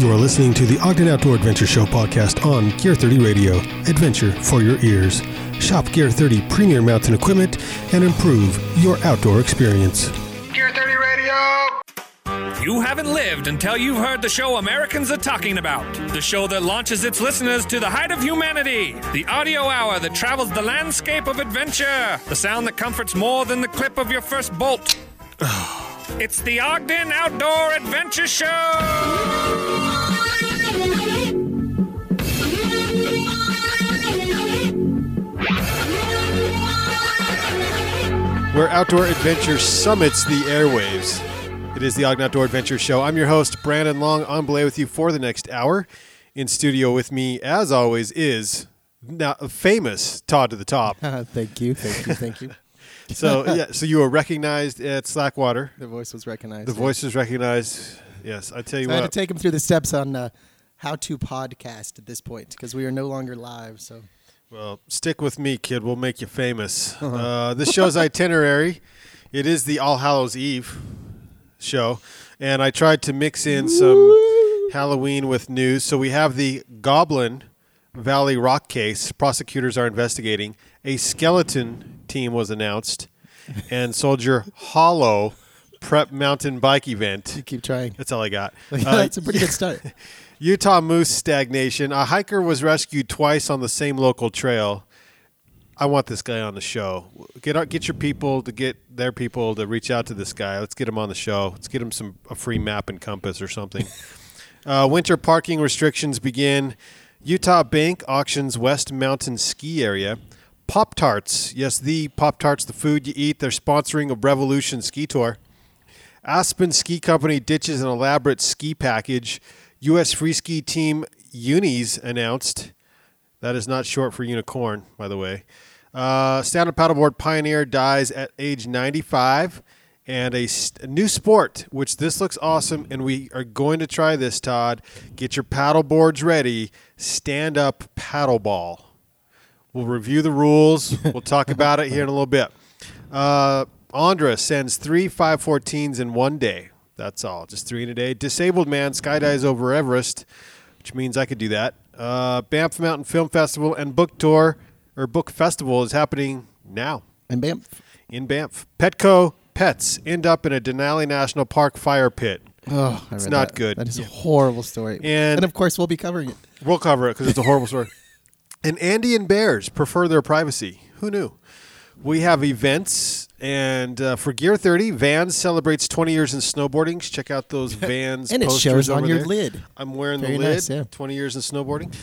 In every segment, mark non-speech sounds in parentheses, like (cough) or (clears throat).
You are listening to the Ogden Outdoor Adventure Show podcast on Gear 30 Radio. Adventure for your ears. Shop Gear 30 premier mountain equipment and improve your outdoor experience. Gear 30 Radio! You haven't lived until you've heard the show Americans are talking about. The show that launches its listeners to the height of humanity. The audio hour that travels the landscape of adventure. The sound that comforts more than the clip of your first bolt. (sighs) it's the Ogden Outdoor Adventure Show! Where outdoor adventure summits the airwaves. It is the Ogden Outdoor Adventure Show. I'm your host, Brandon Long, on belay with you for the next hour. In studio with me, as always, is now famous Todd to the Top. (laughs) thank you, thank you, thank you. (laughs) so yeah, so you were recognized at Slackwater. The voice was recognized. The voice was recognized. Yes, I tell you So I had to take him through the steps on uh, how to podcast at this point because we are no longer live. So Well, stick with me, kid. We'll make you famous. (laughs) Uh, this show's (laughs) itinerary. It is the All Hallows Eve show, and I tried to mix in some Halloween with news. So we have the Goblin Valley Rock case. Prosecutors are investigating. A skeleton team was announced, and Soldier Hollow Prep Mountain Bike event. you keep trying. That's all I got. (laughs) That's Uh, a pretty good start. Utah moose stagnation. A hiker was rescued twice on the same local trail. I want this guy on the show. Get out, get your people to get their people to reach out to this guy. Let's get him on the show. Let's get him some a free map and compass or something. (laughs) uh, winter parking restrictions begin. Utah Bank auctions West Mountain ski area. Pop Tarts, yes, the Pop Tarts, the food you eat. They're sponsoring a Revolution ski tour. Aspen Ski Company ditches an elaborate ski package. U.S. free ski team Unis announced. That is not short for unicorn, by the way. Uh, Standard paddleboard pioneer dies at age 95. And a, st- a new sport, which this looks awesome, and we are going to try this, Todd. Get your paddle boards ready. Stand up paddleball. We'll review the rules. We'll talk about it here in a little bit. Uh, Ondra sends three 514s in one day. That's all. Just three in a day. Disabled man skydives over Everest, which means I could do that. Uh, Banff Mountain Film Festival and book tour or book festival is happening now In Banff. in Banff. Petco pets end up in a Denali National Park fire pit. oh, I It's not that. good. That is a horrible story. And- and of course, we'll be covering it. We'll cover it because it's a horrible story. (laughs) And Andean bears prefer their privacy. Who knew? We have events, and uh, for Gear 30, Vans celebrates 20 years in snowboarding. Check out those (laughs) Vans And it posters shows on over your there. lid. I'm wearing Very the lid. nice, yeah. 20 years in snowboarding.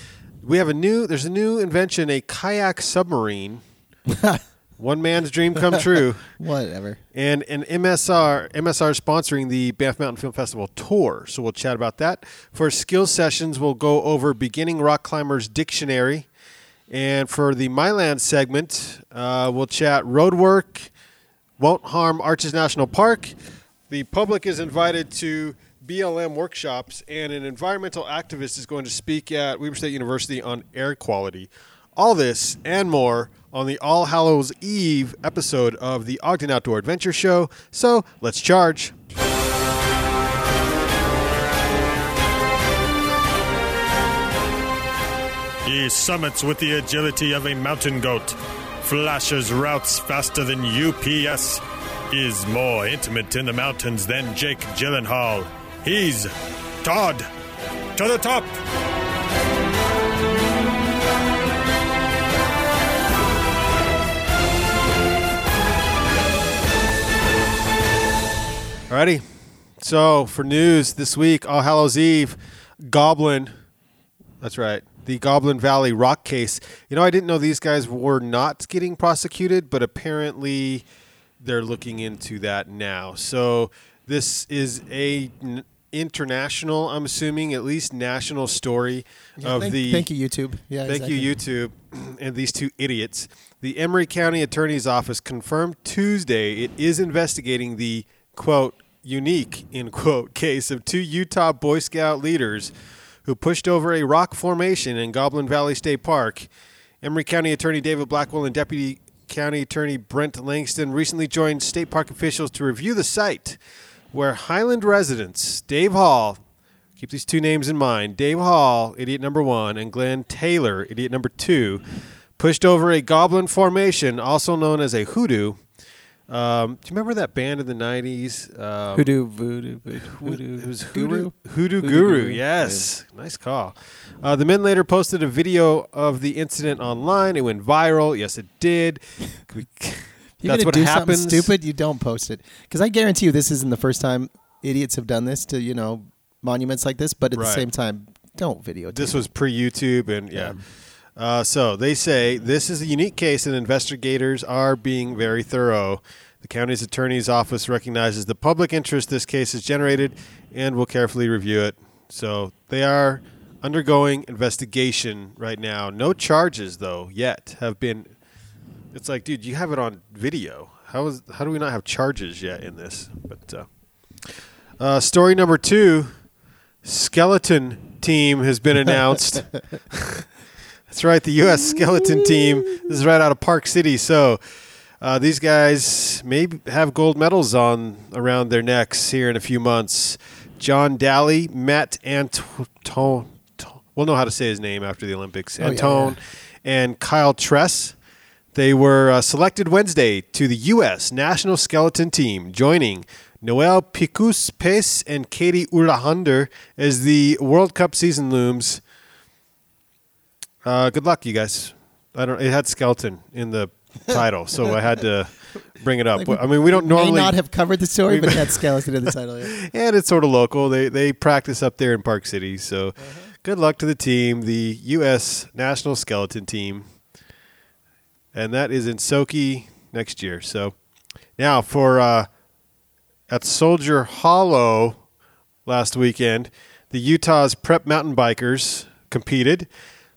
We have a new. There's a new invention, a kayak submarine. (laughs) One man's dream come true. (laughs) Whatever. and an MSR MSR is sponsoring the Banff Mountain Film Festival tour. So we'll chat about that. For skill sessions, we'll go over beginning rock climbers dictionary, and for the Myland segment, uh, we'll chat road work won't harm Arches National Park. The public is invited to BLM workshops, and an environmental activist is going to speak at Weber State University on air quality. All this and more on the All Hallows Eve episode of the Ogden Outdoor Adventure Show. So let's charge. He summits with the agility of a mountain goat, flashes routes faster than UPS, is more intimate in the mountains than Jake Gyllenhaal. He's Todd to the top. Alrighty. So for news this week, All Hallows Eve, Goblin. That's right. The Goblin Valley rock case. You know, I didn't know these guys were not getting prosecuted, but apparently they're looking into that now. So this is a n- international, I'm assuming, at least national story of thank, the thank you, YouTube. Yeah, Thank exactly. you, YouTube, (clears throat) and these two idiots. The Emery County Attorney's Office confirmed Tuesday it is investigating the quote unique in quote case of two Utah Boy Scout leaders who pushed over a rock formation in Goblin Valley State Park. Emery County Attorney David Blackwell and Deputy County Attorney Brent Langston recently joined state park officials to review the site where Highland residents Dave Hall, Keep these two names in mind. Dave Hall, idiot number one, and Glenn Taylor, idiot number two, pushed over a goblin formation, also known as a hoodoo. Um, do you remember that band in the 90s? Um, Hoodoo, voodoo, voodoo, it was Guru? Hoodoo, Hoodoo, Hoodoo Guru. Guru, Yes, nice call. Uh, the men later posted a video of the incident online. It went viral. Yes, it did. (laughs) You're That's gonna what do happens. something stupid. You don't post it because I guarantee you this isn't the first time idiots have done this to you know monuments like this. But at Right. the same time, don't video. This was pre YouTube, and yeah. Uh, so they say this is a unique case, and investigators are being very thorough. The county's attorney's office recognizes the public interest this case has generated and will carefully review it. So they are undergoing investigation right now. No charges, though, yet have been. It's like, dude, you have it on video. How is how do we not have charges yet in this? But uh, uh, story number two: skeleton team has been announced. (laughs) That's right, the U.S. skeleton team. This is right out of Park City. So uh, these guys may have gold medals on around their necks here in a few months. John Daly, Matt Antoine, we'll know how to say his name after the Olympics. Oh, yeah, yeah. and Kyle Tress. They were uh, selected Wednesday to the U.S. national skeleton team, joining Noelle Pikus-Pace and Katie Uhlaender as the World Cup season looms. Uh, good luck, you guys. I don't. It had skeleton in the title, so I had to bring it up. Like, I mean, we don't may normally, not have covered the story, we- but that skeleton in the title. Yeah. (laughs) and it's sort of local. They they practice up there in Park City, so good luck to the team, the U.S. national skeleton team, and that is in Sochi next year. So now for uh, at Soldier Hollow last weekend, the Utah's prep mountain bikers competed.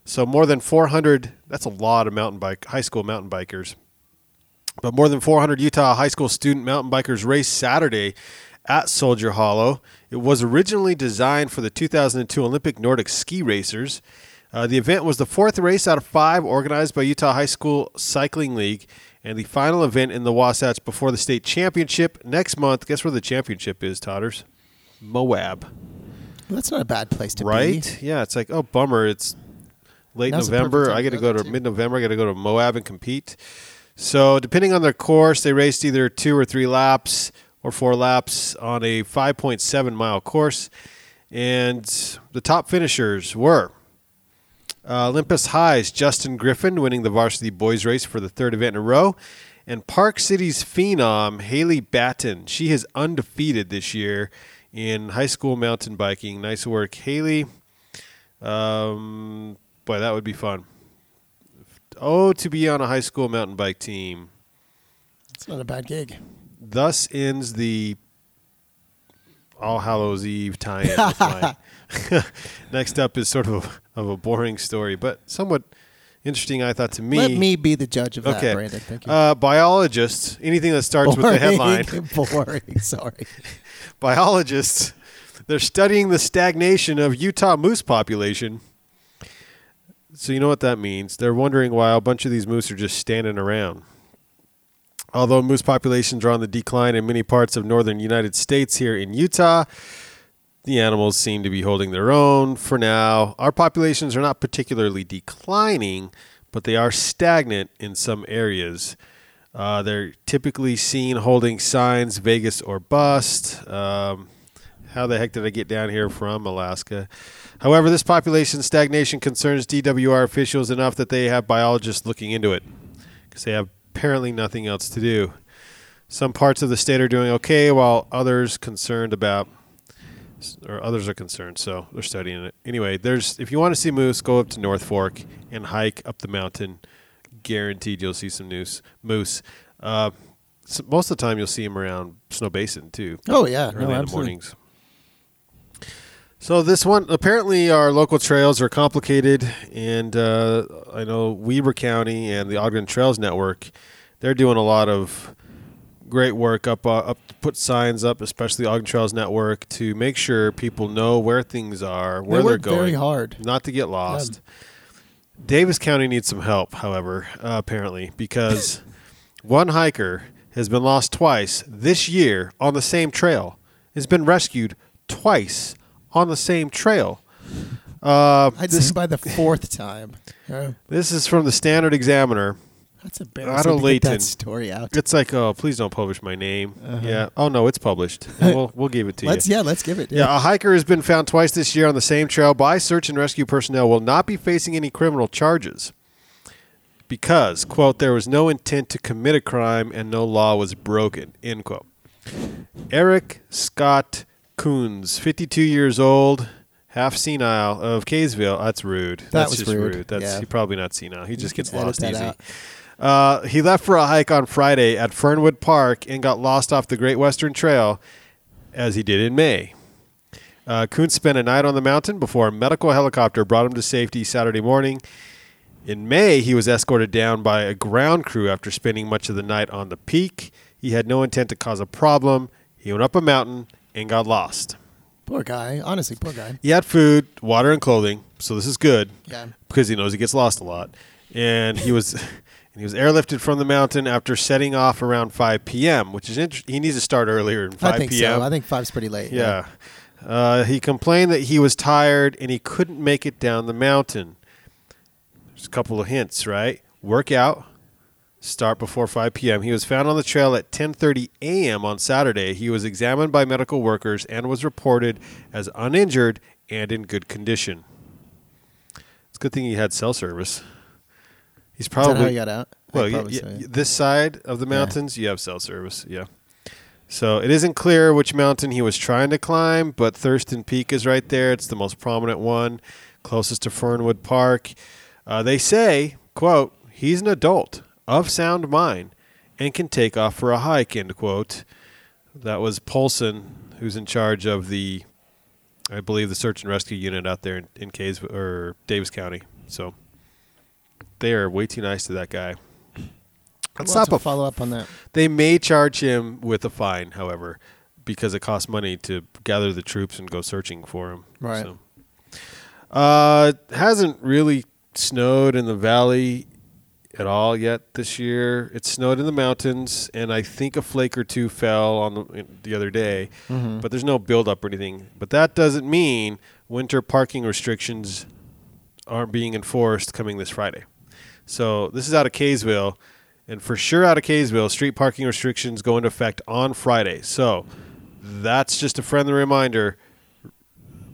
So more than 400. That's a lot of mountain bike high school mountain bikers. But more than 400 Utah high school student mountain bikers raced Saturday at Soldier Hollow. It was originally designed for the 2002 Olympic Nordic ski racers. Uh, the event was the fourth race out of five organized by Utah High School Cycling League and the final event in the Wasatch before the state championship next month. Guess where the championship is, Totters? Moab. Well, that's not a bad place to be. Right? Yeah, it's like, oh, bummer. It's late Now's November. I get to go go to mid November. I got to go to Moab and compete. So, depending on their course, they raced either two or three laps or four laps on a 5.7 mile course. And the top finishers were uh, Olympus High's Justin Griffin winning the varsity boys race for the third event in a row. And Park City's phenom, Haley Batten. She is undefeated this year in high school mountain biking. Nice work, Haley. Um, boy, that would be fun. Oh, to be on a high school mountain bike team. It's not a bad gig. Thus ends the All Hallows Eve tie-in. (laughs) (laughs) Next up is sort of a, of a boring story, but somewhat interesting. I thought to me. Let me be the judge of that, okay. Brandon. Thank you. Uh, biologists. Anything that starts with the headline. (laughs) Boring. Sorry. biologists. They're studying the stagnation of Utah moose population. So you know what that means. They're wondering why a bunch of these moose are just standing around. Although moose populations are on the decline in many parts of northern United States here in Utah, the animals seem to be holding their own for now. Our populations are not particularly declining, but they are stagnant in some areas. Uh, they're typically seen holding signs Vegas or bust. Um, how the heck did I get down here from Alaska? However, this population stagnation concerns DWR officials enough that they have biologists looking into it because they have apparently nothing else to do. Some parts of the state are doing okay, while others concerned about or others are concerned, so they're studying it. Anyway, there's if you want to see moose, go up to North Fork and hike up the mountain. Guaranteed, you'll see some moose. Moose. Uh, so most of the time, you'll see them around Snowbasin too. Oh yeah, early no, in the mornings. So this one, apparently, our local trails are complicated, and uh, I know Weber County and the Ogden Trails Network, they're doing a lot of great work up uh, up to put signs up, especially Ogden Trails Network, to make sure people know where things are, where They are going, very hard. not to get lost. Davis County needs some help, however, uh, apparently, because (laughs) one hiker has been lost twice this year on the same trail, has been rescued twice on the same trail. Uh, I'd this, say by the fourth time. This is from the Standard Examiner. that's embarrassing. Otto to Layton. that story out. It's like, oh, please don't publish my name. Yeah. Oh no, it's published. (laughs) We'll we'll give it to Uh-huh. Let's you. yeah, let's give it. Yeah, a hiker has been found twice this year on the same trail by search and rescue personnel will not be facing any criminal charges because, quote, there was no intent to commit a crime and no law was broken, end quote. Eric Scott Coons, 52 years old, half senile, of Kaysville. That's rude. That's was just rude. That's Yeah. he probably not senile. He just gets lost easy. Uh, he left for a hike on Friday at Fernwood Park and got lost off the Great Western Trail, as he did in May. Uh, Kuntz spent a night on the mountain before a medical helicopter brought him to safety Saturday morning. In May, he was escorted down by a ground crew after spending much of the night on the peak. He had no intent to cause a problem. He went up a mountain and got lost. Poor guy. Honestly, poor guy. He had food, water, and clothing, so this is good Yeah. because he knows he gets lost a lot. And he was (laughs) and he was airlifted from the mountain after setting off around 5 p.m., which is interesting. He needs to start earlier than 5 I think p.m. so. I think five's pretty late. Yeah. Uh, he complained that he was tired and he couldn't make it down the mountain. There's a couple of hints, right? Work out. Start before 5 p.m. He was found on the trail at 10:30 a.m. on Saturday. He was examined by medical workers and was reported as uninjured and in good condition. It's a good thing he had cell service. He's probably how he got out? Well, y- y- so, yeah. this side of the mountains, you have cell service. Yeah. So it isn't clear which mountain he was trying to climb, but Thurston Peak is right there. It's the most prominent one, closest to Fernwood Park. Uh, they say, "quote He's an adult of sound mind and can take off for a hike." End quote. That was Polson, who's in charge of the, I believe, the search and rescue unit out there in, in Kays or Davis County. So they are way too nice to that guy. Let's stop a follow up on that. they may charge him with a fine, however, because it costs money to gather the troops and go searching for him. Right. So. Uh, it hasn't really snowed in the valley at all yet this year. It snowed in the mountains, and I think a flake or two fell on the, the other day. Mm-hmm. But there's no buildup or anything. But that doesn't mean winter parking restrictions aren't being enforced coming this Friday. So this is out of Kaysville, and for sure out of Kaysville, street parking restrictions go into effect on Friday. So that's just a friendly reminder.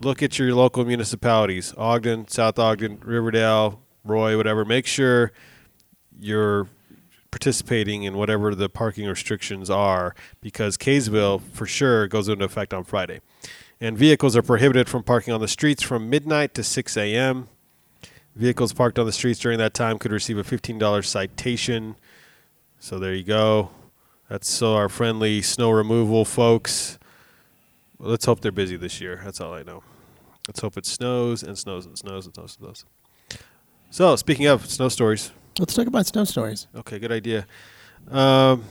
Look at your local municipalities: Ogden, South Ogden, Riverdale, Roy, whatever. Make sure you're participating in whatever the parking restrictions are, because Kaysville for sure goes into effect on Friday. And vehicles are prohibited from parking on the streets from midnight to 6 a.m. Vehicles parked on the streets during that time could receive a $15 citation. So there you go. That's so our friendly snow removal folks. Well, let's hope they're busy this year. That's all I know. Let's hope it snows and snows and snows and snows and snows. So speaking of snow stories, Let's talk about snow stories. Okay, good idea. Um,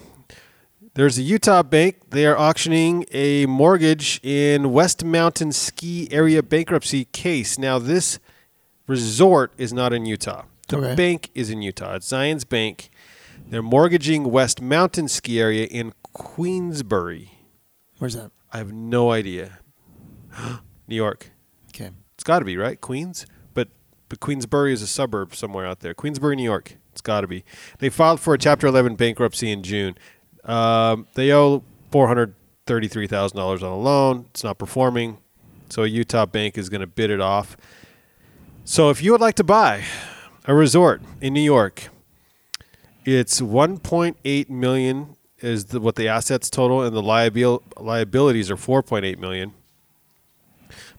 there's a Utah bank. They are auctioning a mortgage in West Mountain Ski Area bankruptcy case. Now, this resort is not in Utah. The Okay. bank is in Utah. It's Zion's Bank. They're mortgaging West Mountain Ski Area in Queensbury. Where's that? I have no idea. (gasps) New York. Okay. It's got to be right, Queens. But Queensbury is a suburb somewhere out there. Queensbury, New York. It's got to be. They filed for a Chapter 11 bankruptcy in June. Um, they owe four hundred thirty-three thousand dollars on a loan. It's not performing, so a Utah bank is going to bid it off. So if you would like to buy a resort in New York, it's 1.8 million is the, what the assets total, and the liabil- liabilities are 4.8 million.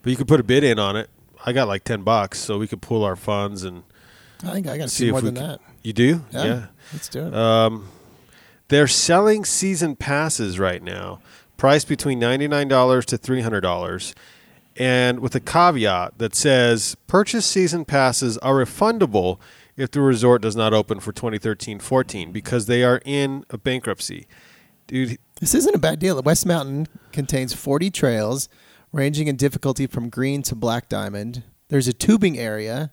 But you could put a bid in on it. I got like 10 bucks, so we could pool our funds and I think I got see more than can- that. You do? Yeah. Let's do it. Um, they're selling season passes right now, priced between $99 to $300, and with a caveat that says purchase season passes are refundable if the resort does not open for 2013-14 because they are in a bankruptcy. Dude, This isn't a bad deal. West Mountain contains 40 trails ranging in difficulty from green to black diamond. There's a tubing area.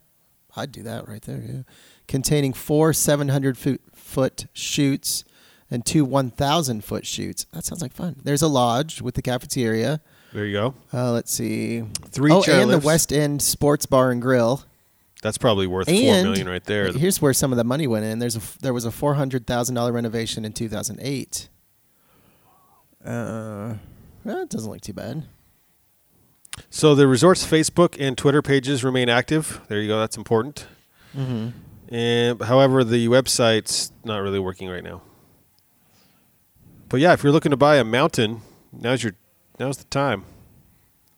I'd do that right there, yeah. Containing four 700 foot, foot shoots and two 1,000 foot shoots. That sounds like fun. There's a lodge with the cafeteria. There you go. Uh, let's see. Three oh, and the. West End Sports Bar and Grill. That's probably worth four And million right there. Here's where some of the money went in. There's a there was a four hundred thousand dollar renovation in two thousand eight. Uh, well, it doesn't look too bad. So the resort's Facebook and Twitter pages remain active. There you go. That's important. Mm-hmm. And however, the website's not really working right now. But yeah, if you're looking to buy a mountain, now's your now's the time.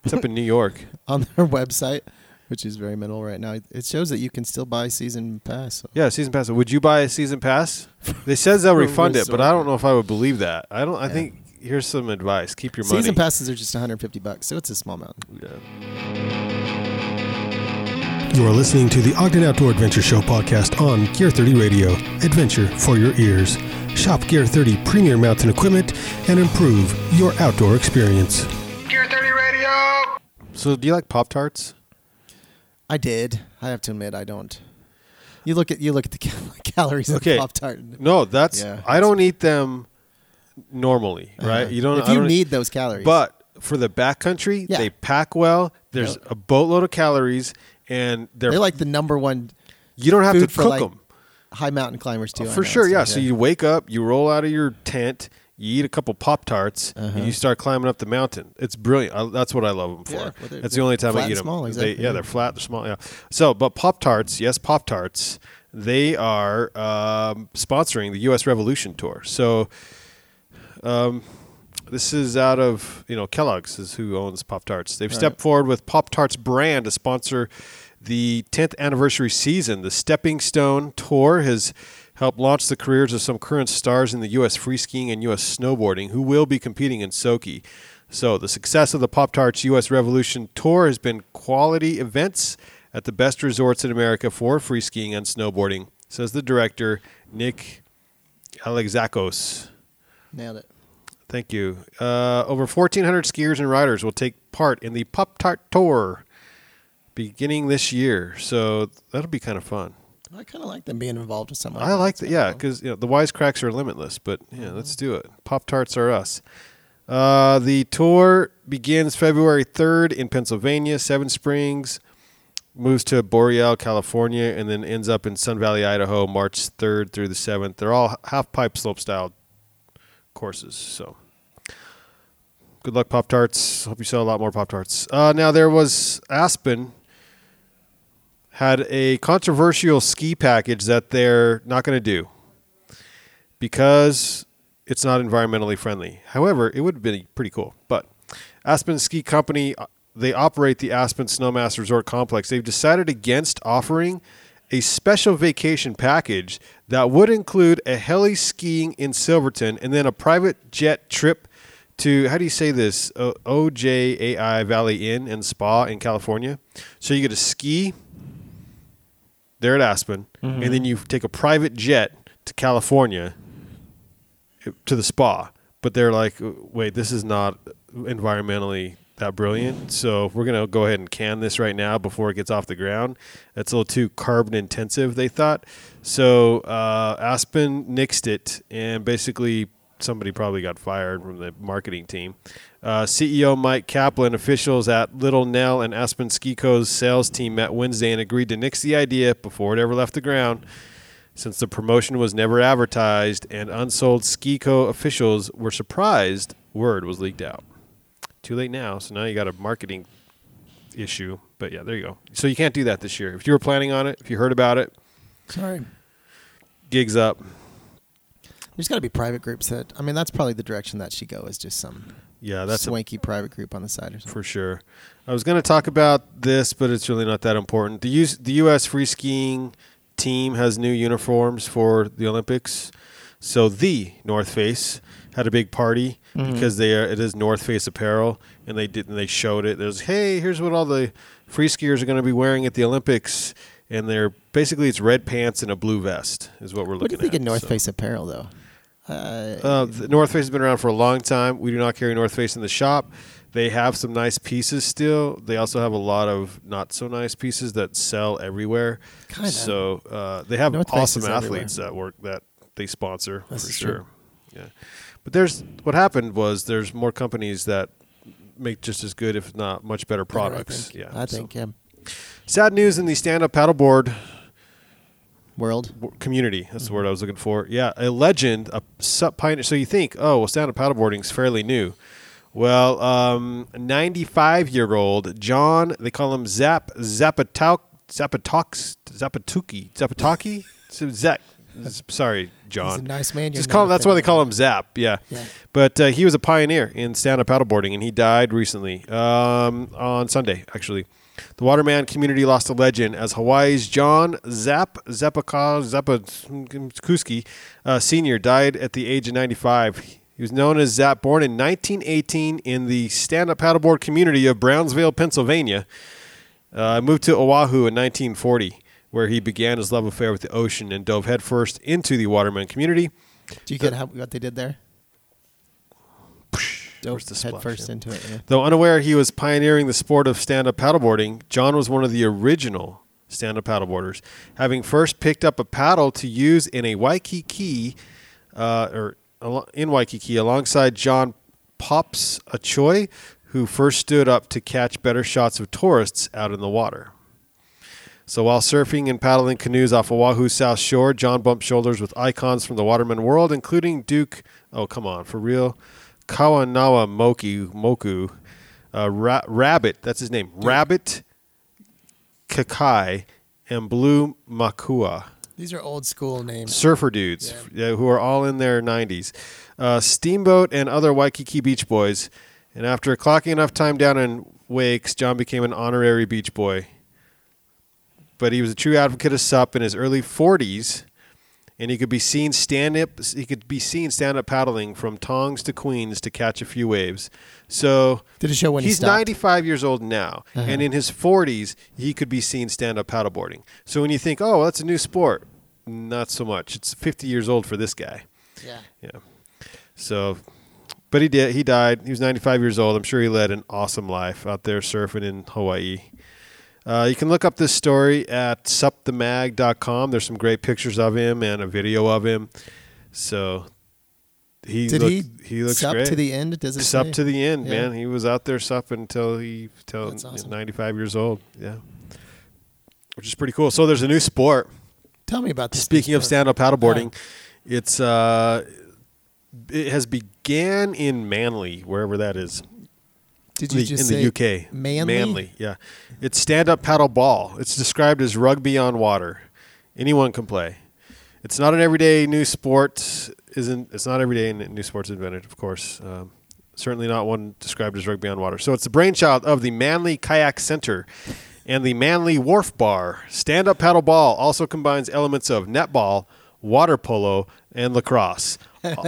It's up in New York. (laughs) On their website, which is very minimal right now, it shows that you can still buy season pass. Yeah, season pass. Would you buy a season pass? They says they'll (laughs) refund it, but I don't know if I would believe that. I don't. I Yeah. think here's some advice: keep your money. Season passes are just 150 bucks, so it's a small amount. Yeah. You are listening to the Ogden Outdoor Adventure Show podcast on Gear 30 Radio. Adventure for your ears. Shop Gear 30 premier mountain equipment and improve your outdoor experience. Gear 30 Radio. So, do you like Pop Tarts? I did. I have to admit, I don't. You look at you look at the cal- (laughs) calories Okay. of Pop Tart. No, that's. Yeah. I don't eat them normally, right? You don't. Uh-huh. If you don't- need those calories, But for the backcountry, Yeah. they pack well. There's a boatload of calories, and they're, they're like the number one you don't have to cook like them high mountain climbers too. I for sure. Yeah. so, So you wake up, you roll out of your tent, you eat a couple Pop Tarts, Uh-huh. and you start climbing up the mountain. It's brilliant. I, that's what I love them for. Yeah, well, that's the only time I eat them. small, They- exactly, yeah, yeah. they're flat. They're small. Yeah. So, but Pop Tarts, yes, Pop Tarts. They are um, sponsoring the U.S. Revolution Tour. So. Um, this is out of you know Kellogg's is who owns Pop Tarts. They've stepped forward with Pop Tarts brand to sponsor the 10th anniversary season. The Stepping Stone Tour has helped launch the careers of some current stars in the U.S. free skiing and U.S. snowboarding who will be competing in Sochi. So the success of the Pop Tarts U.S. Revolution Tour has been quality events at the best resorts in America for free skiing and snowboarding, says the director Nick Alexakos. nailed it. Thank you. Uh, over 1,400 skiers and riders will take part in the Pop Tart Tour beginning this year. So that'll be kind of fun. I kind of like them being involved with something. I like that. Yeah, because you know, the wisecracks are limitless. But yeah, let's do it. Pop Tarts are us. Uh, the tour begins February 3rd in Pennsylvania, Seven Springs, moves to Boreal, California, and then ends up in Sun Valley, Idaho, March 3rd through the 7th. They're all half pipe slope style courses. So good luck, Pop Tarts. Hope you sell a lot more Pop Tarts. Uh, now, there was Aspen had a controversial ski package that they're not going to do because it's not environmentally friendly. However, it would have been pretty cool. But Aspen Ski Company, uh, they operate the Aspen Snowmass Resort Complex. They've decided against offering a special vacation package that would include a heli skiing in Silverton and then a private jet trip to how do you say this o- OJAI Valley Inn and Spa in California. So you get to ski there at Aspen, and then you take a private jet to California eh, to the spa. But they're like, wait, this is not environmentally that brilliant. So we're gonna go ahead and can this right now before it gets off the ground. That's a little too carbon intensive, they thought. So uh, Aspen nixed it, and basically somebody probably got fired from the marketing team. Uh, CEO Mike Kaplan, officials at Little Nell and Aspen Ski Co.'s sales team met Wednesday and agreed to nix the idea before it ever left the ground. Since the promotion was never advertised and unsold Ski Co. officials were surprised, word was leaked out. Too late now, so now you got a marketing issue. But yeah, there you go. So you can't do that this year. If you were planning on it, if you heard about it, Sorry. gigs up. There's got to be private groups that. I mean, that's probably the direction that should go. Is just some Yeah, that's a swanky private group on the side or something. for sure. I was going to talk about this, but it's really not that important. The US, the U.S. free skiing team has new uniforms for the Olympics. So the North Face had a big party because they are, it is North Face apparel, and they did and they showed it. There's hey, here's what all the free skiers are going to be wearing at the Olympics, and they're basically it's red pants and a blue vest is what we're looking. What do you think at. of North So- Face apparel though? Uh, uh, the North Face has been around for a long time. We do not carry North Face in the shop. They have some nice pieces still. They also have a lot of not so nice pieces that sell everywhere. Kinda. So uh, they have North awesome is everywhere. athletes that work that they sponsor This for is sure. Yeah, but there's what happened was there's more companies that make just as good, if not much better products. I think. yeah, I so- think yeah. Sad news in the stand-up paddleboard World. community. That's the word I was looking for. Yeah, a legend, a sub pioneer. So you think, oh, well, stand-up paddleboarding is fairly new. Well, um, 95-year-old John, they call him Zap Zapatouk Zapatox Zapatuki Zapataki. So Zap. Sorry, John. He's a nice man. Just call a that's why they call him. him Zap. Yeah. Yeah. But uh, he was a pioneer in stand-up paddleboarding, and he died recently um, on Sunday, actually. The Waterman community lost a legend as Hawaii's John Zap Zapakuski uh, Sr. died at the age of 95. He was known as Zap, born in 1918 in the stand-up paddleboard community of Brownsville, Pennsylvania. Uh, moved to Oahu in 1940, where he began his love affair with the ocean and dove headfirst into the Waterman community. Do you get how, what they did there? Dope. The Head splash? first Yeah. into it. Yeah. Though unaware he was pioneering the sport of stand up paddleboarding, John was one of the original stand up paddleboarders, having first picked up a paddle to use in a Waikiki, uh, or in Waikiki, alongside John Pops Achoy, who first stood up to catch better shots of tourists out in the water. So while surfing and paddling canoes off Oahu's south shore, John bumped shoulders with icons from the waterman world, including Duke. Oh, come on, for real. Kawanawa Moki Moku, uh, Ra- Rabbit. That's his name. Rabbit Kekai and Blue Makua These are old school names. surfer dudes yeah, who are all in their 90s. Uh, Steamboat and other Waikiki Beach Boys. And after clocking enough time down in wakes, John became an honorary beach boy. But he was a true advocate of SUP in his early 40s, and he could be seen stand up. He could be seen stand up paddling from Tongs to Queens to catch a few waves. So Did it show when he he's stopped? 95 years old now, Uh-huh. and in his 40s, he could be seen stand up paddleboarding. So when you think, oh, that's a new sport, not so much. It's 50 years old for this guy. Yeah. Yeah. So, but he did. He died. He was 95 years old. I'm sure he led an awesome life out there surfing in Hawaii. Uh, you can look up this story at supthemag.com. There's some great pictures of him and a video of him. So he Did looked, he, he looks sup great. to the end? Does it Sup say? to the end, Yeah. man. He was out there supping until he till awesome. 95 years old. Yeah, which is pretty cool. So there's a new sport. Tell me about this. Speaking of stand-up paddleboarding, it's uh, it has began in Manly, wherever that is, Did you the- just in say the UK. Manly? Manly, yeah. It's stand-up paddle ball. It's described as rugby on water. Anyone can play. It's not an everyday new sport. Isn't it's not every day in new sports invented, of course. Um, certainly not one described as rugby on water. So it's the brainchild of the Manly Kayak Center and the Manly Wharf Bar. Stand-up paddle ball also combines elements of netball, water polo, and lacrosse.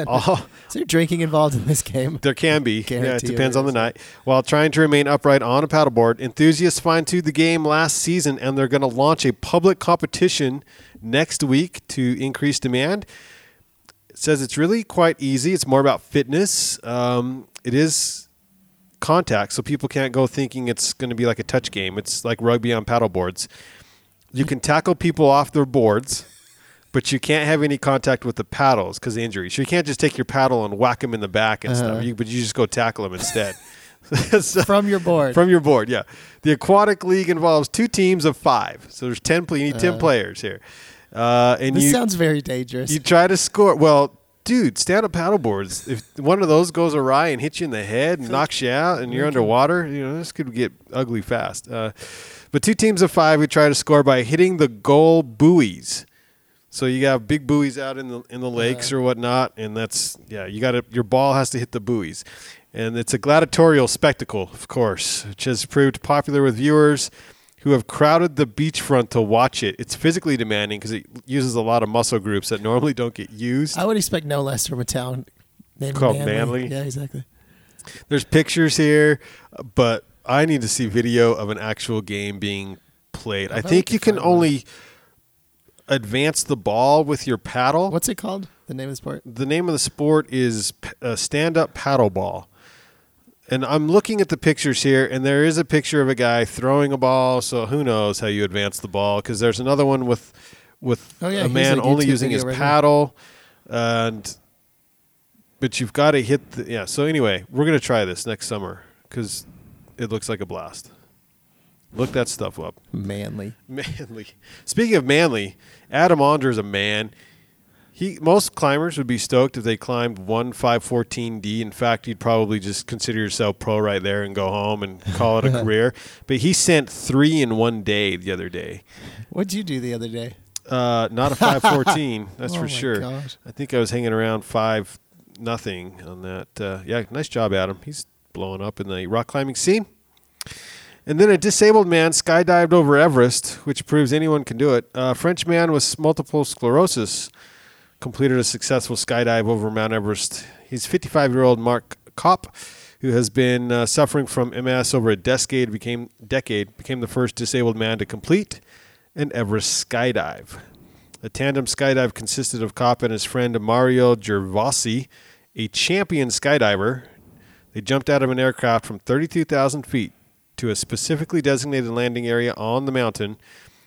All- (laughs) Is there drinking involved in this game? there can be. Yeah, it depends on the night. While trying to remain upright on a paddleboard, enthusiasts fine tuned the game last season and they're going to launch a public competition next week to increase demand. It says it's really quite easy. It's more about fitness. Um, it is contact, so people can't go thinking it's going to be like a touch game. It's like rugby on paddleboards. You can tackle people off their boards, but you can't have any contact with the paddles because of injury. So you can't just take your paddle and whack them in the back and Uh-huh. stuff. You, but you just go tackle them instead. (laughs) (laughs) So- From your board. from your board, yeah. The aquatic league involves two teams of five, so there's ten. You need ten Uh. players here, uh, and this you sounds very dangerous. you try to score. Well, dude, stand up paddleboards. If one of those goes awry and hits you in the head and knocks you out, and you're underwater, you know this could get ugly fast. Uh, but two teams of five would try to score by hitting the goal buoys. So you got big buoys out in the in the lakes or whatnot, and that's yeah. You got to your ball has to hit the buoys, and it's a gladiatorial spectacle, of course, which has proved popular with viewers who have crowded the beachfront to watch it. It's physically demanding because it uses a lot of muscle groups that normally don't get used. I would expect no less from a town named Called Manly. Manly? Yeah, exactly. There's pictures here, but I need to see video of an actual game being played. I we think you can only. one. Advance the ball with your paddle. What's it called? The name of the sport? the name of the sport is uh, stand-up paddle ball. And I'm looking at the pictures here, and there is a picture of a guy throwing a ball. So who knows how you advance the ball? Because there's another one with with Oh, yeah, a man only YouTube using his right paddle, and but you've got to hit the yeah. So anyway, we're gonna try this next summer. because it looks like a blast. Look that stuff up. Manly. Manly. Speaking of manly, Adam Ondra is a man. He most climbers would be stoked if they climbed one five fourteen D. In fact, you'd probably just consider yourself pro right there and go home and call it a (laughs) career. But he sent three in one day the other day. What'd you do the other day? Uh, not a five fourteen, (laughs) that's Oh for my sure. gosh. I think I was hanging around five nothing on that. Uh, yeah, nice job, Adam. He's blowing up in the rock climbing scene. And then a disabled man skydived over Everest, which proves anyone can do it. A French man with multiple sclerosis completed a successful skydive over Mount Everest. He's 55 year old Mark Kopp, who has been uh, suffering from MS over a decade, became decade became the first disabled man to complete an Everest skydive. The tandem skydive consisted of Kopp and his friend Mario Gervasi, a champion skydiver. They jumped out of an aircraft from 32,000 feet to a specifically designated landing area on the mountain.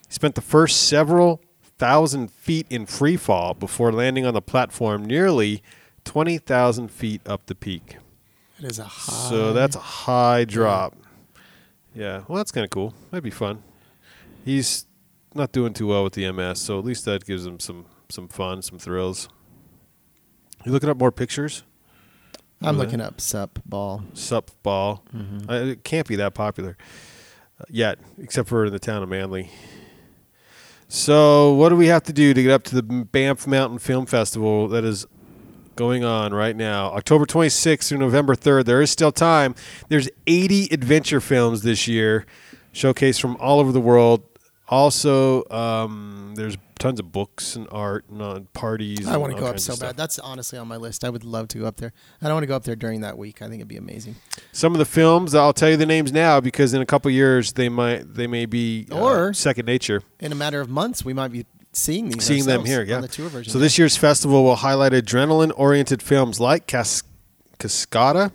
He spent the first several thousand feet in free fall before landing on the platform nearly 20,000 feet up the peak. It is a high. So that's a high drop. Yeah, well, that's kind of cool. That'd be fun. He's not doing too well with the MS, so at least that gives him some some fun, some thrills. You looking up more pictures? I'm looking up sup ball. Sup ball. Mm-hmm. Uh, it can't be that popular uh, yet, except for in the town of Manly. So, what do we have to do to get up to the Banff Mountain Film Festival that is going on right now? October 26th through November 3rd. There is still time. There's 80 adventure films this year, showcased from all over the world. Also, um, there's tons of books and art and uh, parties. I want to go up so bad. That's honestly on my list. I would love to go up there. I don't want to go up there during that week. I think it'd be amazing. Some of the films, I'll tell you the names now because in a couple years they might they may be uh, Or- second nature. In a matter of months, we might be seeing these. Seeing them here, yeah. On the tour version. So this year's festival will highlight adrenaline-oriented films like Cas- Cascada,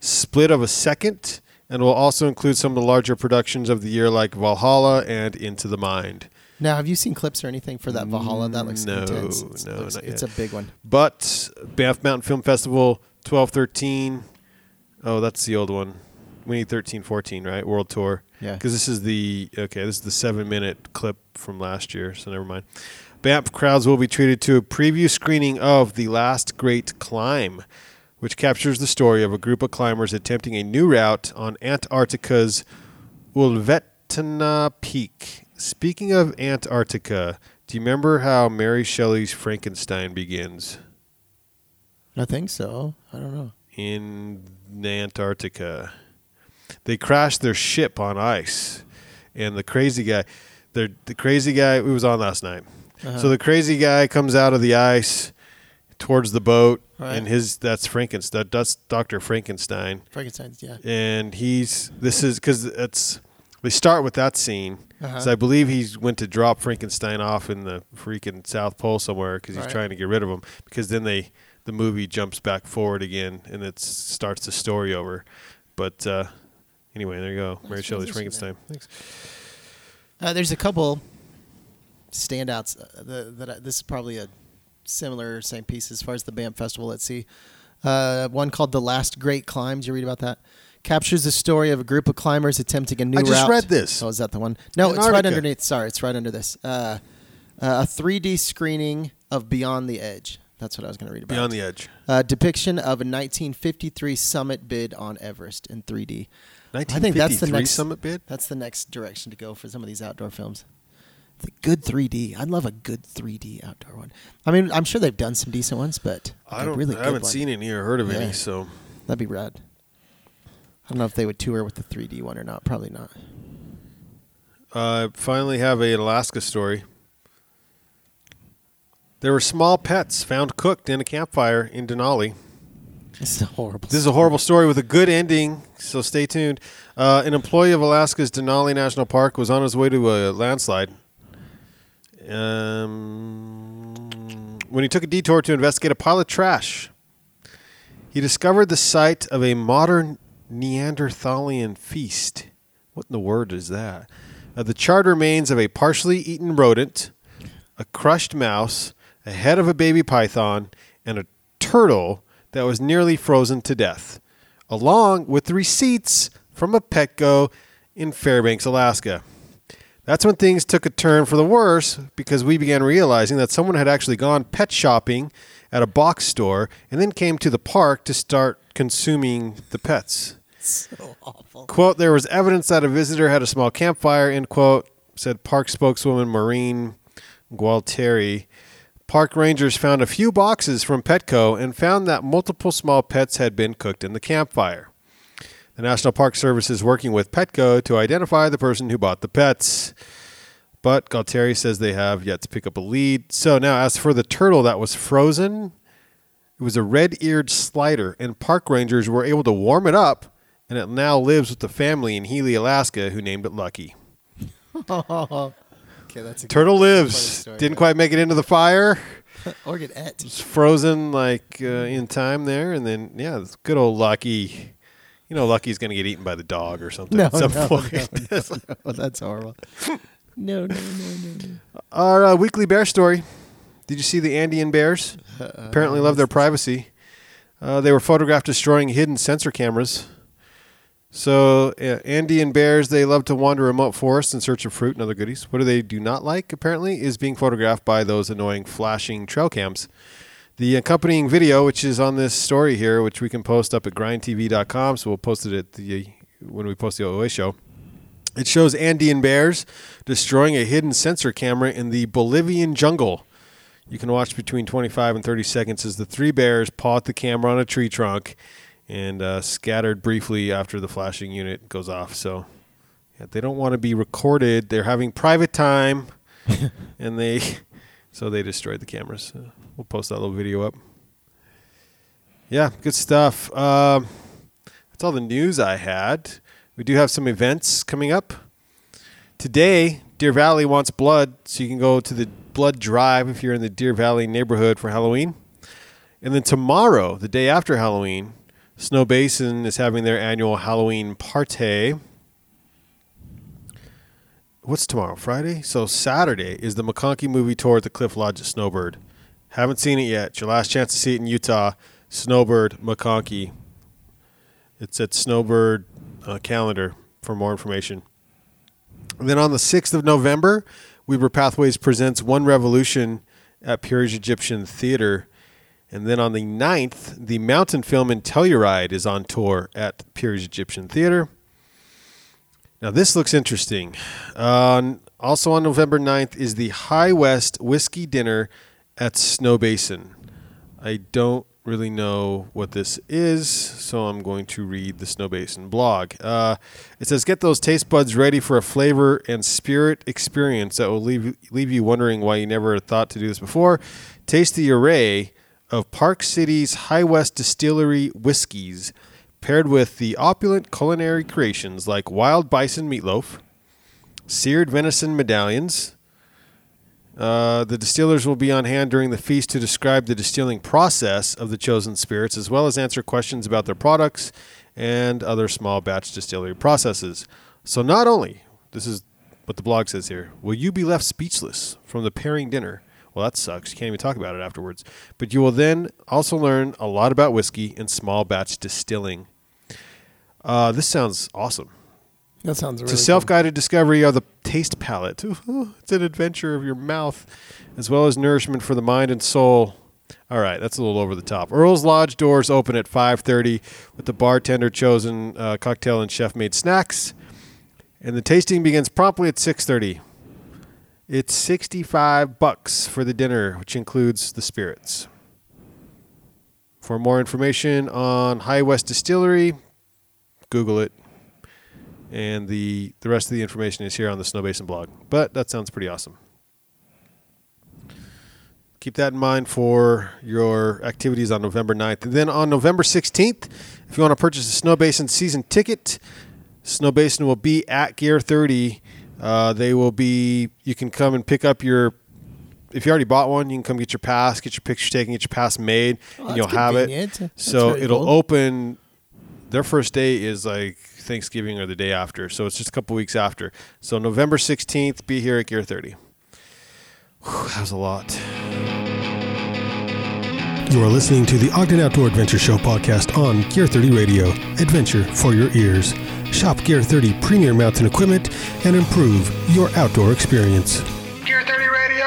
Split of a Second, and will also include some of the larger productions of the year like Valhalla and Into the Mind. Now, have you seen clips or anything for that Valhalla? That looks No, intense. It's, no, looks- it's a big one. But Banff Mountain Film Festival 1213. Oh, that's the old one. We need 1314, right? World Tour. Yeah. Because this is the okay. This is the seven-minute clip from last year. So never mind. Banff crowds will be treated to a preview screening of The Last Great Climb, which captures the story of a group of climbers attempting a new route on Antarctica's Ulvetanna Peak. Speaking of Antarctica, do you remember how Mary Shelley's Frankenstein begins? I think so. I don't know. in Antarctica. They crashed their ship on ice, and the crazy guy, the crazy guy, it was on last night. Uh-huh. So the crazy guy comes out of the ice towards the boat, Right. and his that's Frankenstein. That's Doctor Frankenstein, Frankenstein's, yeah. and he's this is because it's they start with that scene. Uh-huh. So I believe he went to drop Frankenstein off in the freaking South Pole somewhere because he's Right. trying to get rid of him. Because then they the movie jumps back forward again and it starts the story over. But uh, anyway, there you go, Mary Shelley's Frankenstein. Thanks. Uh, there's a couple standouts. Uh, the, that I, this is probably a similar same piece as far as the BAM festival. Let's see. Uh, one called "The Last Great Climb." Did you read about that? Captures the story of a group of climbers attempting a new I just route. read this. Oh, is that the one? No, it's right underneath. Sorry, it's right under this. Uh, uh, a 3D screening of Beyond the Edge. That's what I was going to read about. Beyond the Edge. uh, depiction of a 1953 summit bid on Everest in 3D. I think that's the next summit bid. That's the next direction to go for some of these outdoor films. The good 3D. I'd love a good 3D outdoor one. I mean, I'm sure they've done some decent ones, but I don't. really I haven't one. seen any or heard of Yeah. any. So That'd be rad. I don't know if they would tour with the 3D one or not. Probably not. I finally have a Alaska story. There were small pets found cooked in a campfire in Denali. This is a horrible. This is a horrible story with a good ending, so stay tuned. Uh, an employee of Alaska's Denali National Park was on his way to a landslide. Um, when he took a detour to investigate a pile of trash, he discovered the site of a modern Neanderthalian feast. What in the word is that? Uh, the charred remains of a partially eaten rodent, a crushed mouse, a head of a baby python, and a turtle that was nearly frozen to death, along with the receipts from a Petco in Fairbanks, Alaska. That's when things took a turn for the worse because we began realizing that someone had actually gone pet shopping at a box store and then came to the park to start consuming the pets. So awful. Quote, there was evidence that a visitor had a small campfire, end quote, said park spokeswoman Maureen Gualtieri. Park rangers found a few boxes from Petco and found that multiple small pets had been cooked in the campfire. The National Park Service is working with Petco to identify the person who bought the pets. But Gualtieri says they have yet to pick up a lead. So now, as for the turtle that was frozen, it was a red eared slider, and park rangers were able to warm it up, and it now lives with the family in Healy, Alaska, who named it Lucky. (laughs) Okay, that's a Turtle lives. story, Didn't quite make it into the fire. (laughs) or get et. It's frozen like uh, in time there, and then yeah, it's good old Lucky. You know, Lucky's going to get eaten by the dog or something No, at some no, point. no, no, no, (laughs) (laughs) that's horrible. No, no, no, no, no. Our uh, weekly bear story. Did you see the Andean bears? Apparently, love their privacy. Uh, they were photographed destroying hidden sensor cameras. So, uh, Andean bears, they love to wander remote forests in search of fruit and other goodies. What do they do not like, apparently, is being photographed by those annoying flashing trail cams. The accompanying video, which is on this story here, which we can post up at grindtv.com, so we'll post it at the when we post the OOA show. It shows Andean bears destroying a hidden sensor camera in the Bolivian jungle. You can watch between 25 and 30 seconds as the three bears paw at the camera on a tree trunk and uh, scattered briefly after the flashing unit goes off. So yeah, they don't want to be recorded. They're having private time, (laughs) and they so they destroyed the cameras. Uh, we'll post that little video up. Yeah, good stuff. Um, that's all the news I had. We do have some events coming up. Today, Deer Valley wants blood, so you can go to the blood drive if you're in the Deer Valley neighborhood for Halloween. And then tomorrow, the day after Halloween, Snowbasin is having their annual Halloween party. What's tomorrow? Friday? So Saturday is the McConkey movie tour at the Cliff Lodge at Snowbird. Haven't seen it yet. It's your last chance to see it in Utah. Snowbird McConkey. It's at Snowbird uh, calendar for more information. And then on the 6th of November, Weber Pathways presents One Revolution at Peery's Egyptian Theater. And then on the 9th, the Mountainfilm and Telluride is on tour at Peery's Egyptian Theater. Now, this looks interesting. Uh, also on November 9th is the High West Whiskey Dinner at Snowbasin. I don't really know what this is, so I'm going to read the Snowbasin blog. Uh, it says, "Get those taste buds ready for a flavor and spirit experience that will leave leave you wondering why you never thought to do this before. Taste the array of Park City's High West Distillery whiskeys, paired with the opulent culinary creations like wild bison meatloaf, seared venison medallions." Uh, the distillers will be on hand during the feast to describe the distilling process of the chosen spirits, as well as answer questions about their products and other small batch distillery processes. So, not only, this is what the blog says here, will you be left speechless from the pairing dinner? Well, that sucks. You can't even talk about it afterwards. But you will then also learn a lot about whiskey and small batch distilling. Uh, this sounds awesome. That sounds really It's a self-guided discovery of the taste palette. Ooh, (laughs) it's an adventure of your mouth, as well as nourishment for the mind and soul. All right, that's a little over the top. Earl's Lodge doors open at 5:30 with the bartender chosen uh, cocktail and chef-made snacks, and the tasting begins promptly at 6:30. It's 65 bucks for the dinner, which includes the spirits. For more information on High West Distillery, Google it and the the rest of the information is here on the Snowbasin blog. But that sounds pretty awesome. Keep that in mind for your activities on November 9th. And then on November 16th, if you want to purchase a Snowbasin season ticket, Snowbasin will be at Gear 30. Uh, they will be, you can come and pick up your, if you already bought one, you can come get your pass, get your picture taken, get your pass made, Oh, and you'll have it. That's So it'll cool. open their first day is like Thanksgiving or the day after. So it's just a couple weeks after. So November 16th, be here at Gear 30. Whew, that was a lot. You are listening to the Ogden Outdoor Adventure Show podcast on Gear 30 Radio. Adventure for your ears. Shop Gear 30 premier mountain equipment and improve your outdoor experience. Gear 30 Radio.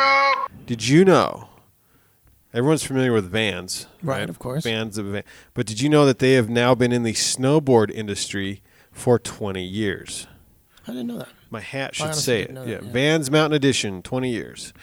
Did you know? Everyone's familiar with Vans, Right, of course. Vans of van. But did you know that they have now been in the snowboard industry for 20 years? I didn't know that. My hat should say it. yeah. yeah. Vans Mountain Edition, 20 years.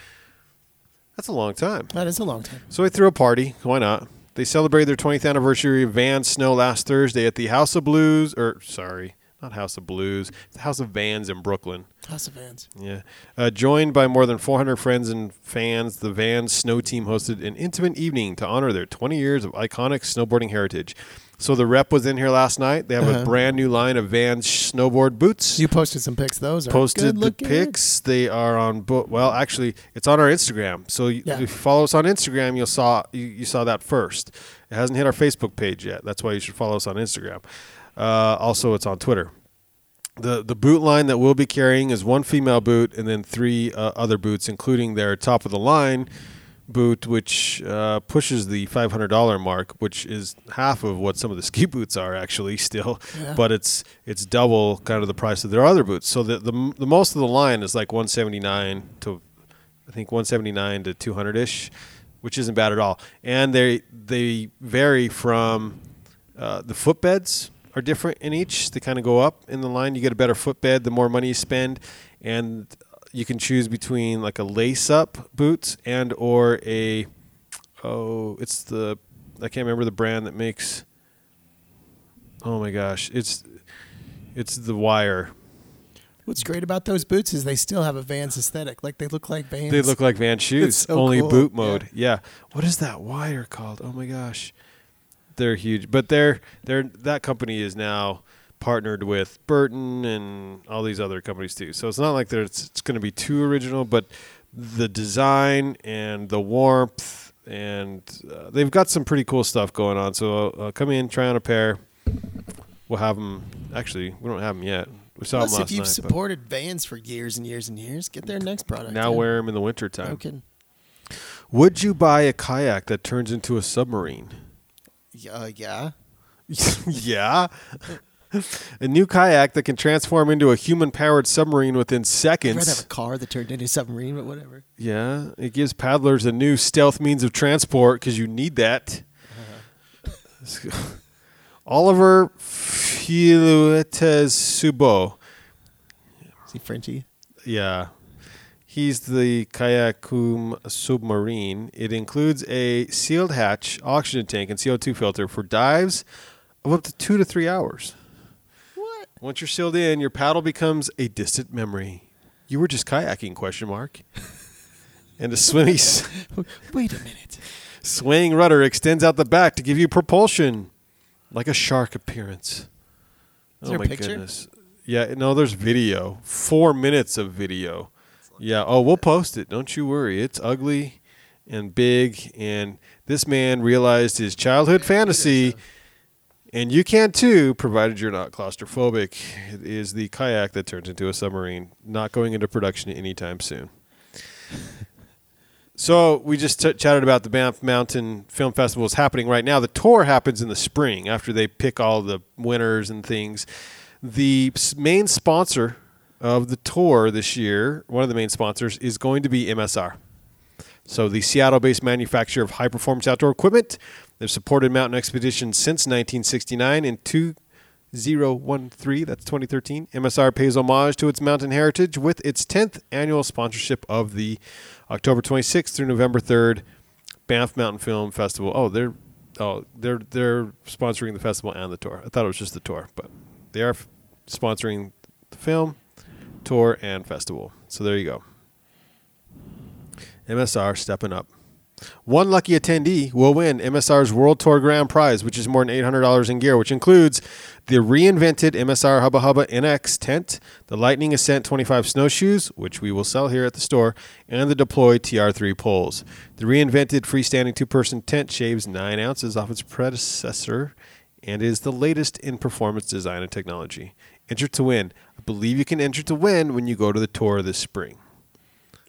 That's a long time. That is a long time. So they threw a party. Why not? They celebrated their 20th anniversary of Vans Snow last Thursday at the House of Blues, or sorry, not House of Blues, the House of Vans in Brooklyn. House of Vans. Yeah. Uh, joined by more than 400 friends and fans, the Vans Snow team hosted an intimate evening to honor their 20 years of iconic snowboarding heritage. So the rep was in here last night. They have a Uh-huh. brand new line of Vans snowboard boots. You posted some pics. Those are posted good the pics. They are on bo- well, actually, it's on our Instagram. So you, Yeah. if you follow us on Instagram, you'll saw you, you saw that first. It hasn't hit our Facebook page yet. That's why you should follow us on Instagram. Uh, also, it's on Twitter. The the boot line that we'll be carrying is one female boot and then three uh, other boots, including their top of the line boot, which uh, pushes the five hundred dollar mark, which is half of what some of the (laughs) ski boots are actually still, Yeah. but it's it's double kind of the price of their other boots. So the the, the most of the line is like one seventy nine to I think one seventy nine to two hundred ish, which isn't bad at all. And they they vary from uh, the footbeds are different in each. They kind of go up in the line. You get a better footbed the more money you spend, and you can choose between like a lace up boots and or a oh it's the I can't remember the brand that makes. Oh my gosh, it's it's the wire. What's great about those boots is they still have a Vans aesthetic. Like they look like Vans. They look like Van shoes, so only cool. boot mode. Yeah. What is that wire called? Oh my gosh, they're huge. But they're they're that company is now partnered with Burton and all these other companies too. So it's not like there's it's going to be too original, but the design and the warmth and uh, they've got some pretty cool stuff going on. So uh, come in, try on a pair. We'll have them. Actually, we don't have them yet. We saw Plus, them if you've night. supported Vans for years and years and years, get their next product. now wear them in the wintertime. No kidding. Would you buy a kayak that turns into a submarine? Uh, yeah. (laughs) yeah. A new kayak that can transform into a human powered submarine within seconds. I'd rather have a car that turned into a submarine, but whatever. Yeah. It gives paddlers a new stealth means of transport because you need that. (laughs) Oliver Filuetes Subo. Is he Frenchy? Yeah. He's the Kayakum submarine. It includes a sealed hatch, oxygen tank, and CO2 filter for dives of up to two to three hours. Once you're sealed in, your paddle becomes a distant memory. You were just kayaking? Question mark. (laughs) And a swimmy, s- (laughs) Wait a minute. swaying rudder extends out the back to give you propulsion, like a shark appearance. Is oh there a my picture? goodness! Yeah, no, there's video. Four minutes of video. Yeah. Oh, we'll post it. Don't you worry. It's ugly and big, and this man realized his childhood fantasy. And you can too, provided you're not claustrophobic. It is the kayak that turns into a submarine, not going into production anytime soon. (laughs) So we just t- chatted about the Banff Mountain Film Festival is happening right now. The tour happens in the spring after they pick all the winners and things. The main sponsor of the tour this year, one of the main sponsors, is going to be MSR. So the Seattle-based manufacturer of high-performance outdoor equipment. They've supported mountain expeditions since 1969 in 2013, that's 2013. MSR pays homage to its mountain heritage with its 10th annual sponsorship of the October 26th through November 3rd Banff Mountain Film Festival. Oh, they're oh, they're they're sponsoring the festival and the tour. I thought it was just the tour, but they are f- sponsoring the film, tour and festival. So there you go. MSR stepping up. One lucky attendee will win MSR's World Tour Grand Prize, which is more than $800 in gear, which includes the reinvented MSR Hubba Hubba NX tent, the Lightning Ascent 25 snowshoes, which we will sell here at the store, and the Deploy TR3 poles. The reinvented freestanding two person tent shaves 9 ounces off its predecessor and is the latest in performance design and technology. Enter to win. I believe you can enter to win when you go to the tour this spring.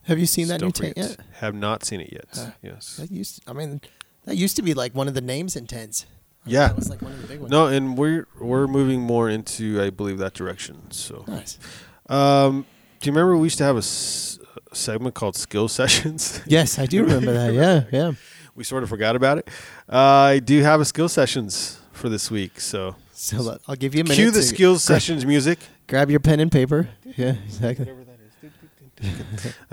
Have you seen that new tent yet? Have not seen it yet. Uh, yes. That used. I mean, That used to be like one of the names in tents. Yeah. That was like one of the big ones. No, and we're we're moving more into, I believe, that direction. So, Nice. um, do you remember we used to have a, s- a segment called Skill (laughs) Sessions? Yes, I do remember that. (laughs) Yeah, yeah. we sort of forgot about it. Uh, I do have a Skill Sessions for this week, so So I'll give you a minute. cue the to Skills gra- Sessions music. Grab your pen and paper. (laughs) Yeah, exactly. (laughs)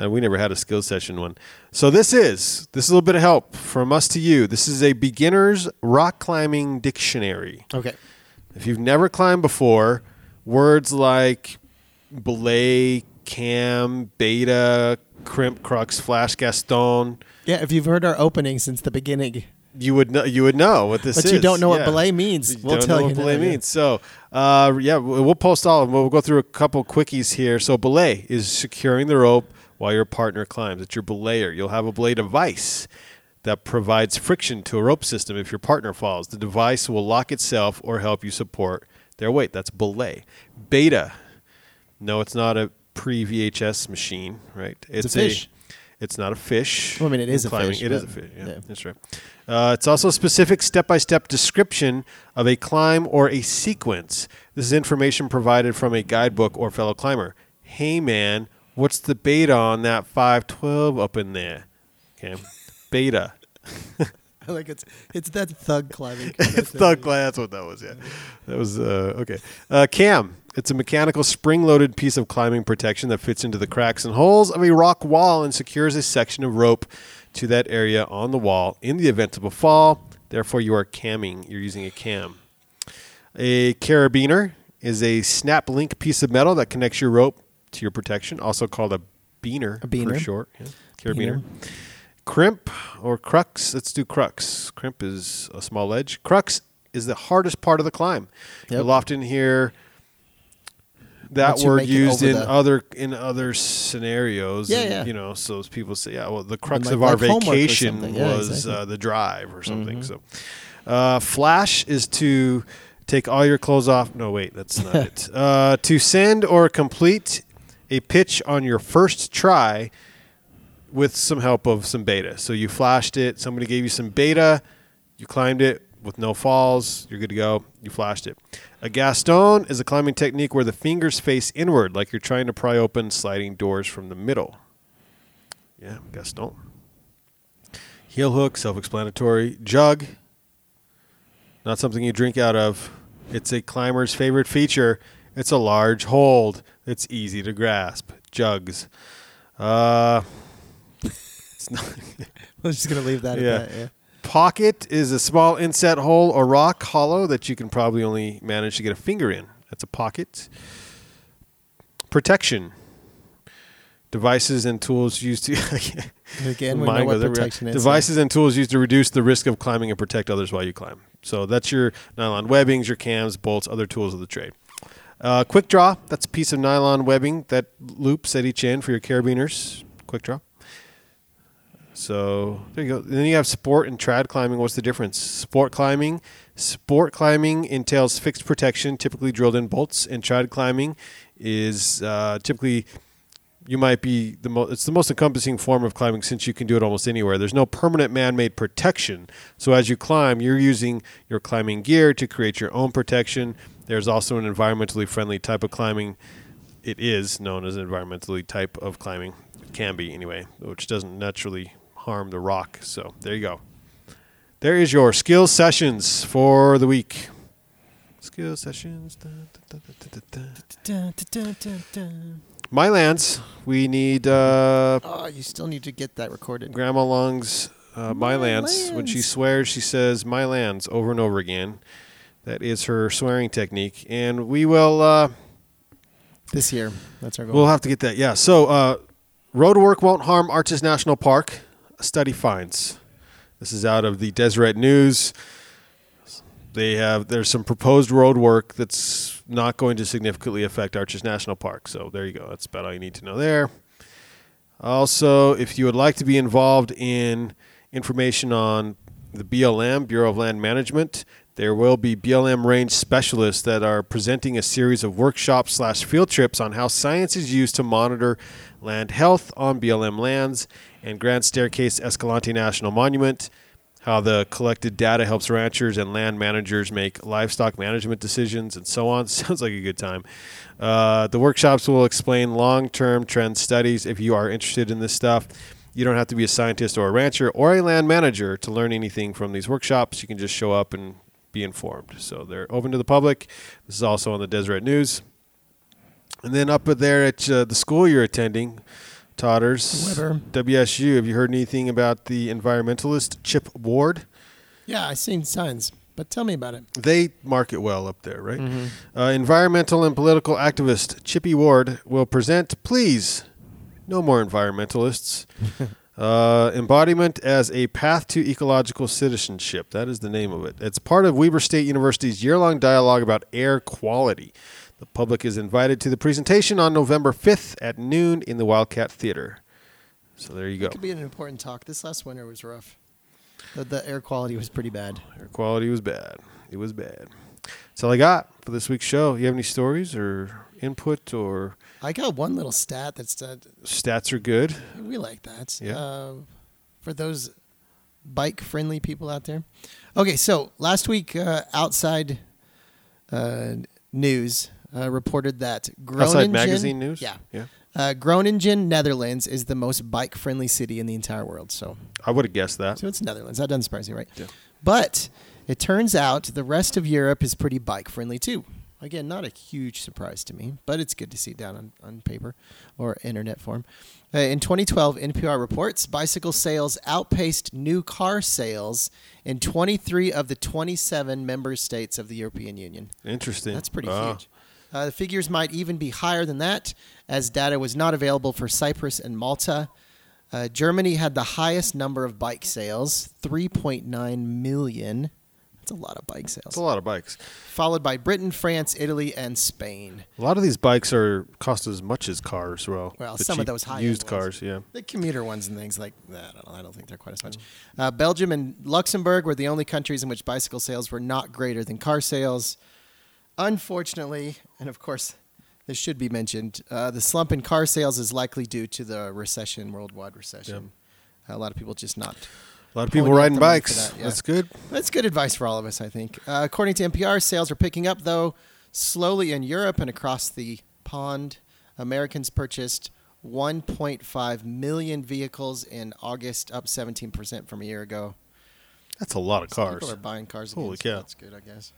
Uh, we never had a skill session one. So this is this is a little bit of help from us to you. This is a beginner's rock climbing dictionary. Okay. If you've never climbed before, words like belay, cam, beta, crimp, crux, flash, gaston, Yeah, if you've heard our opening since the beginning, you would know you would know what this but is. But you don't know what Yeah. belay means, You we'll don't tell know you what belay now, yeah. means. So, uh, yeah, we- we'll post all of them. We'll go through a couple quickies here. So, belay is securing the rope while your partner climbs. It's your belayer. You'll have a belay device that provides friction to a rope system if your partner falls. The device will lock itself or help you support their weight. That's belay. Beta. No, it's not a pre VHS machine, right? It's a fish. It's not a fish. Well, I mean, it is in a fish, It is a fish. Yeah, yeah. that's right. Uh, it's also a specific step-by-step description of a climb or a sequence. This is information provided from a guidebook or fellow climber. Hey, man, what's the beta on that 512 up in there? Okay, beta. (laughs) (laughs) like it's it's that thug climbing. (laughs) it's thug climb. That's what that was. Yeah, that was uh, okay. Uh, cam. It's a mechanical spring-loaded piece of climbing protection that fits into the cracks and holes of a rock wall and secures a section of rope to that area on the wall in the event of a fall. Therefore, you are camming. You're using a cam. A carabiner is a snap link piece of metal that connects your rope to your protection, also called a beaner, A beaner. for short. Yeah. Carabiner. Crimp or crux. Let's do crux. Crimp is a small ledge. Crux is the hardest part of the climb. Yep. You'll often hear that Once word used in the- other in other scenarios. Yeah, and, yeah. You know, so people say, "Yeah, well, the crux like- of our like vacation. Yeah, was exactly. Mm-hmm. uh, the drive or something." So, uh, flash is to take all your clothes off. No, wait, that's not (laughs) it. Uh, to send or complete a pitch on your first try with some help of some beta. So you flashed it, somebody gave you some beta, you climbed it with no falls, you're good to go, you flashed it. A gaston is a climbing technique where the fingers face inward, like you're trying to pry open sliding doors from the middle. Yeah, gaston. Heel hook, self explanatory. Jug, not something you drink out of. It's a climber's favorite feature. It's a large hold. It's easy to grasp. Jugs. Uh, it's not. (laughs) We're just gonna leave that Yeah. at that. Yeah. Pocket is a small inset hole or rock hollow that you can probably only manage to get a finger in. That's a pocket. Protection. Devices and tools used to. (laughs) Again, we know what protection is. Devices and tools used to reduce the risk of climbing and protect others while you climb. So that's your nylon webbings, your cams, bolts, other tools of the trade. Uh, quick draw. That's a piece of nylon webbing that loops at each end for your carabiners. Quick draw. So there you go. Then you have sport and trad climbing. What's the difference? Sport climbing. Sport climbing entails fixed protection, typically drilled in bolts, and trad climbing is uh, typically you might be the most. It's the most encompassing form of climbing since you can do it almost anywhere. There's no permanent man-made protection. So as you climb, you're using your climbing gear to create your own protection. There's also an environmentally friendly type of climbing. It is known as an environmentally type of climbing. It can be anyway, which doesn't naturally harm the rock. So there you go. There is your skill sessions for the week. Skill sessions. My lands. We need uh, Oh, you still need to get that recorded. Grandma Long's uh, my, My lands. When she swears, she says my lands over and over again. That is her swearing technique, and we will. Uh, This year, that's our goal. We'll have to get that. Yeah. So, uh, road work won't harm Arches National Park. Study finds. This is out of the Deseret News. They have there's some proposed road work that's not going to significantly affect Arches National Park. So there you go. That's about all you need to know there. Also, if you would like to be involved in information on the BLM, Bureau of Land Management, there will be BLM range specialists that are presenting a series of workshops slash field trips on how science is used to monitor land health on BLM lands and Grand Staircase Escalante National Monument. how the collected data helps ranchers and land managers make livestock management decisions, and so on. (laughs) Sounds like a good time. Uh, the workshops will explain long term trend studies if you are interested in this stuff. You don't have to be a scientist or a rancher or a land manager to learn anything from these workshops. You can just show up and be informed. So they're open to the public. This is also on the Deseret News. And then up there at uh, the school you're attending, Totters, Weber. WSU, have you heard anything about the environmentalist Chip Ward? Yeah, I've seen signs, but tell me about it. They market well up there, right? Uh, environmental and political activist Chippy Ward will present Please, No More Environmentalists. (laughs) uh, embodiment as a path to ecological citizenship. That is the name of it. It's part of Weber State University's year long dialogue about air quality. The public is invited to the presentation on November 5th at noon in the Wildcat Theater. So there you go. Could be an important talk. This last winter was rough. The, the air quality was pretty bad. Air quality was bad. It was bad. That's all I got for this week's show. You have any stories or input or I got one little stat that's uh, stats are good? we like that. Yeah. Uh, for those bike friendly people out there. Okay, so last week, uh, outside uh, news uh, reported that Groningen, Outside magazine news? Yeah. Yeah. Uh, Groningen, Netherlands, is the most bike friendly city in the entire world. So, I would have guessed that. so it's Netherlands. That doesn't surprise you, right? Yeah. But it turns out the rest of Europe is pretty bike friendly too. Again, not a huge surprise to me, but it's good to see it down on, on paper or internet form. Uh, in 2012, NPR reports bicycle sales outpaced new car sales in 23 of the 27 member states of the European Union. Interesting. That's pretty Wow. huge. Uh, the figures might even be higher than that, as data was not available for Cyprus and Malta. Uh, Germany had the highest number of bike sales, 3.9 million. That's a lot of bike sales. It's a lot of bikes. Followed by Britain, France, Italy, and Spain. A lot of these bikes are cost as much as cars. Well, Well, some of those high used cars. Yeah. The commuter ones and things like that. I don't, I don't think they're quite as much. Uh, Belgium and Luxembourg were the only countries in which bicycle sales were not greater than car sales. Unfortunately, and of course, this should be mentioned, uh, the slump in car sales is likely due to the recession, worldwide recession. A lot of people just not. A lot of people riding the money for bikes. that, yeah. That's good. That's good advice for all of us, I think. Uh, according to NPR, sales are picking up, though, slowly in Europe and across the pond. Americans purchased 1.5 million vehicles in August, up 17% from a year ago. That's a lot of So cars. People are buying cars again. Holy so. That's good, I guess.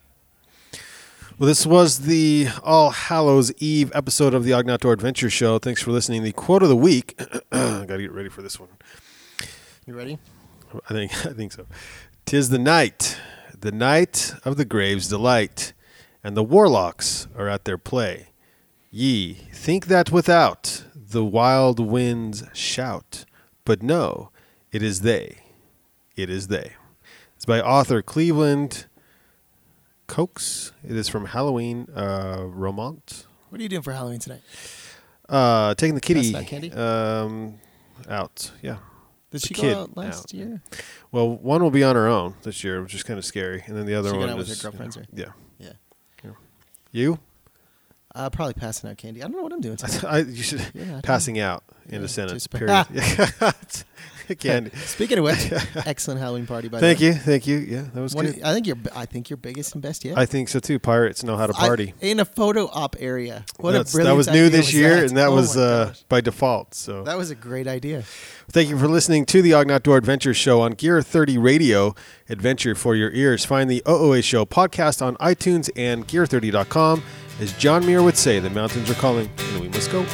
Well, this was the All Hallows Eve episode of the Ogden Outdoor Adventure Show. Thanks for listening. The quote of the week. (clears throat) Got to get ready for this one. You ready? I think (laughs) I think so. Tis the night, the night of the grave's delight, and the warlocks are at their play. Ye think that without the wild winds shout, but no, it is they. It is they. It's by author Cleveland Coxe. It is from Halloween uh, Romaunt. What are you doing for Halloween tonight? Uh, taking the kitty candy? um, out. Yeah. Did she kid go out last out. year? Well, one will be on her own this year, which is kind of scary, and then the other She one out with is her girlfriends, Yeah. Yeah. You? Uh, probably passing out candy. I don't know what I'm doing tonight. (laughs) I, you should Yeah, I don't- passing out in Yeah, a sentence. just- Period. (laughs) (laughs) (laughs) Candy. (laughs) Speaking of which, (laughs) excellent Halloween party by Thank the way. Thank you, thank you. Yeah, that was One- good. I think you're. I think you're biggest and best yet. I think so too. Pirates know how to I- party. in a photo op area. What That's- a that was new this was year, that? and that Oh was uh, by default. So that was a great idea. Thank you for listening to the Ogden Outdoor Adventure Show on Gear 30 Radio. Adventure for your ears. Find the OOA Show podcast on iTunes and Gear30.com. As John Muir would say, the mountains are calling, and we must go.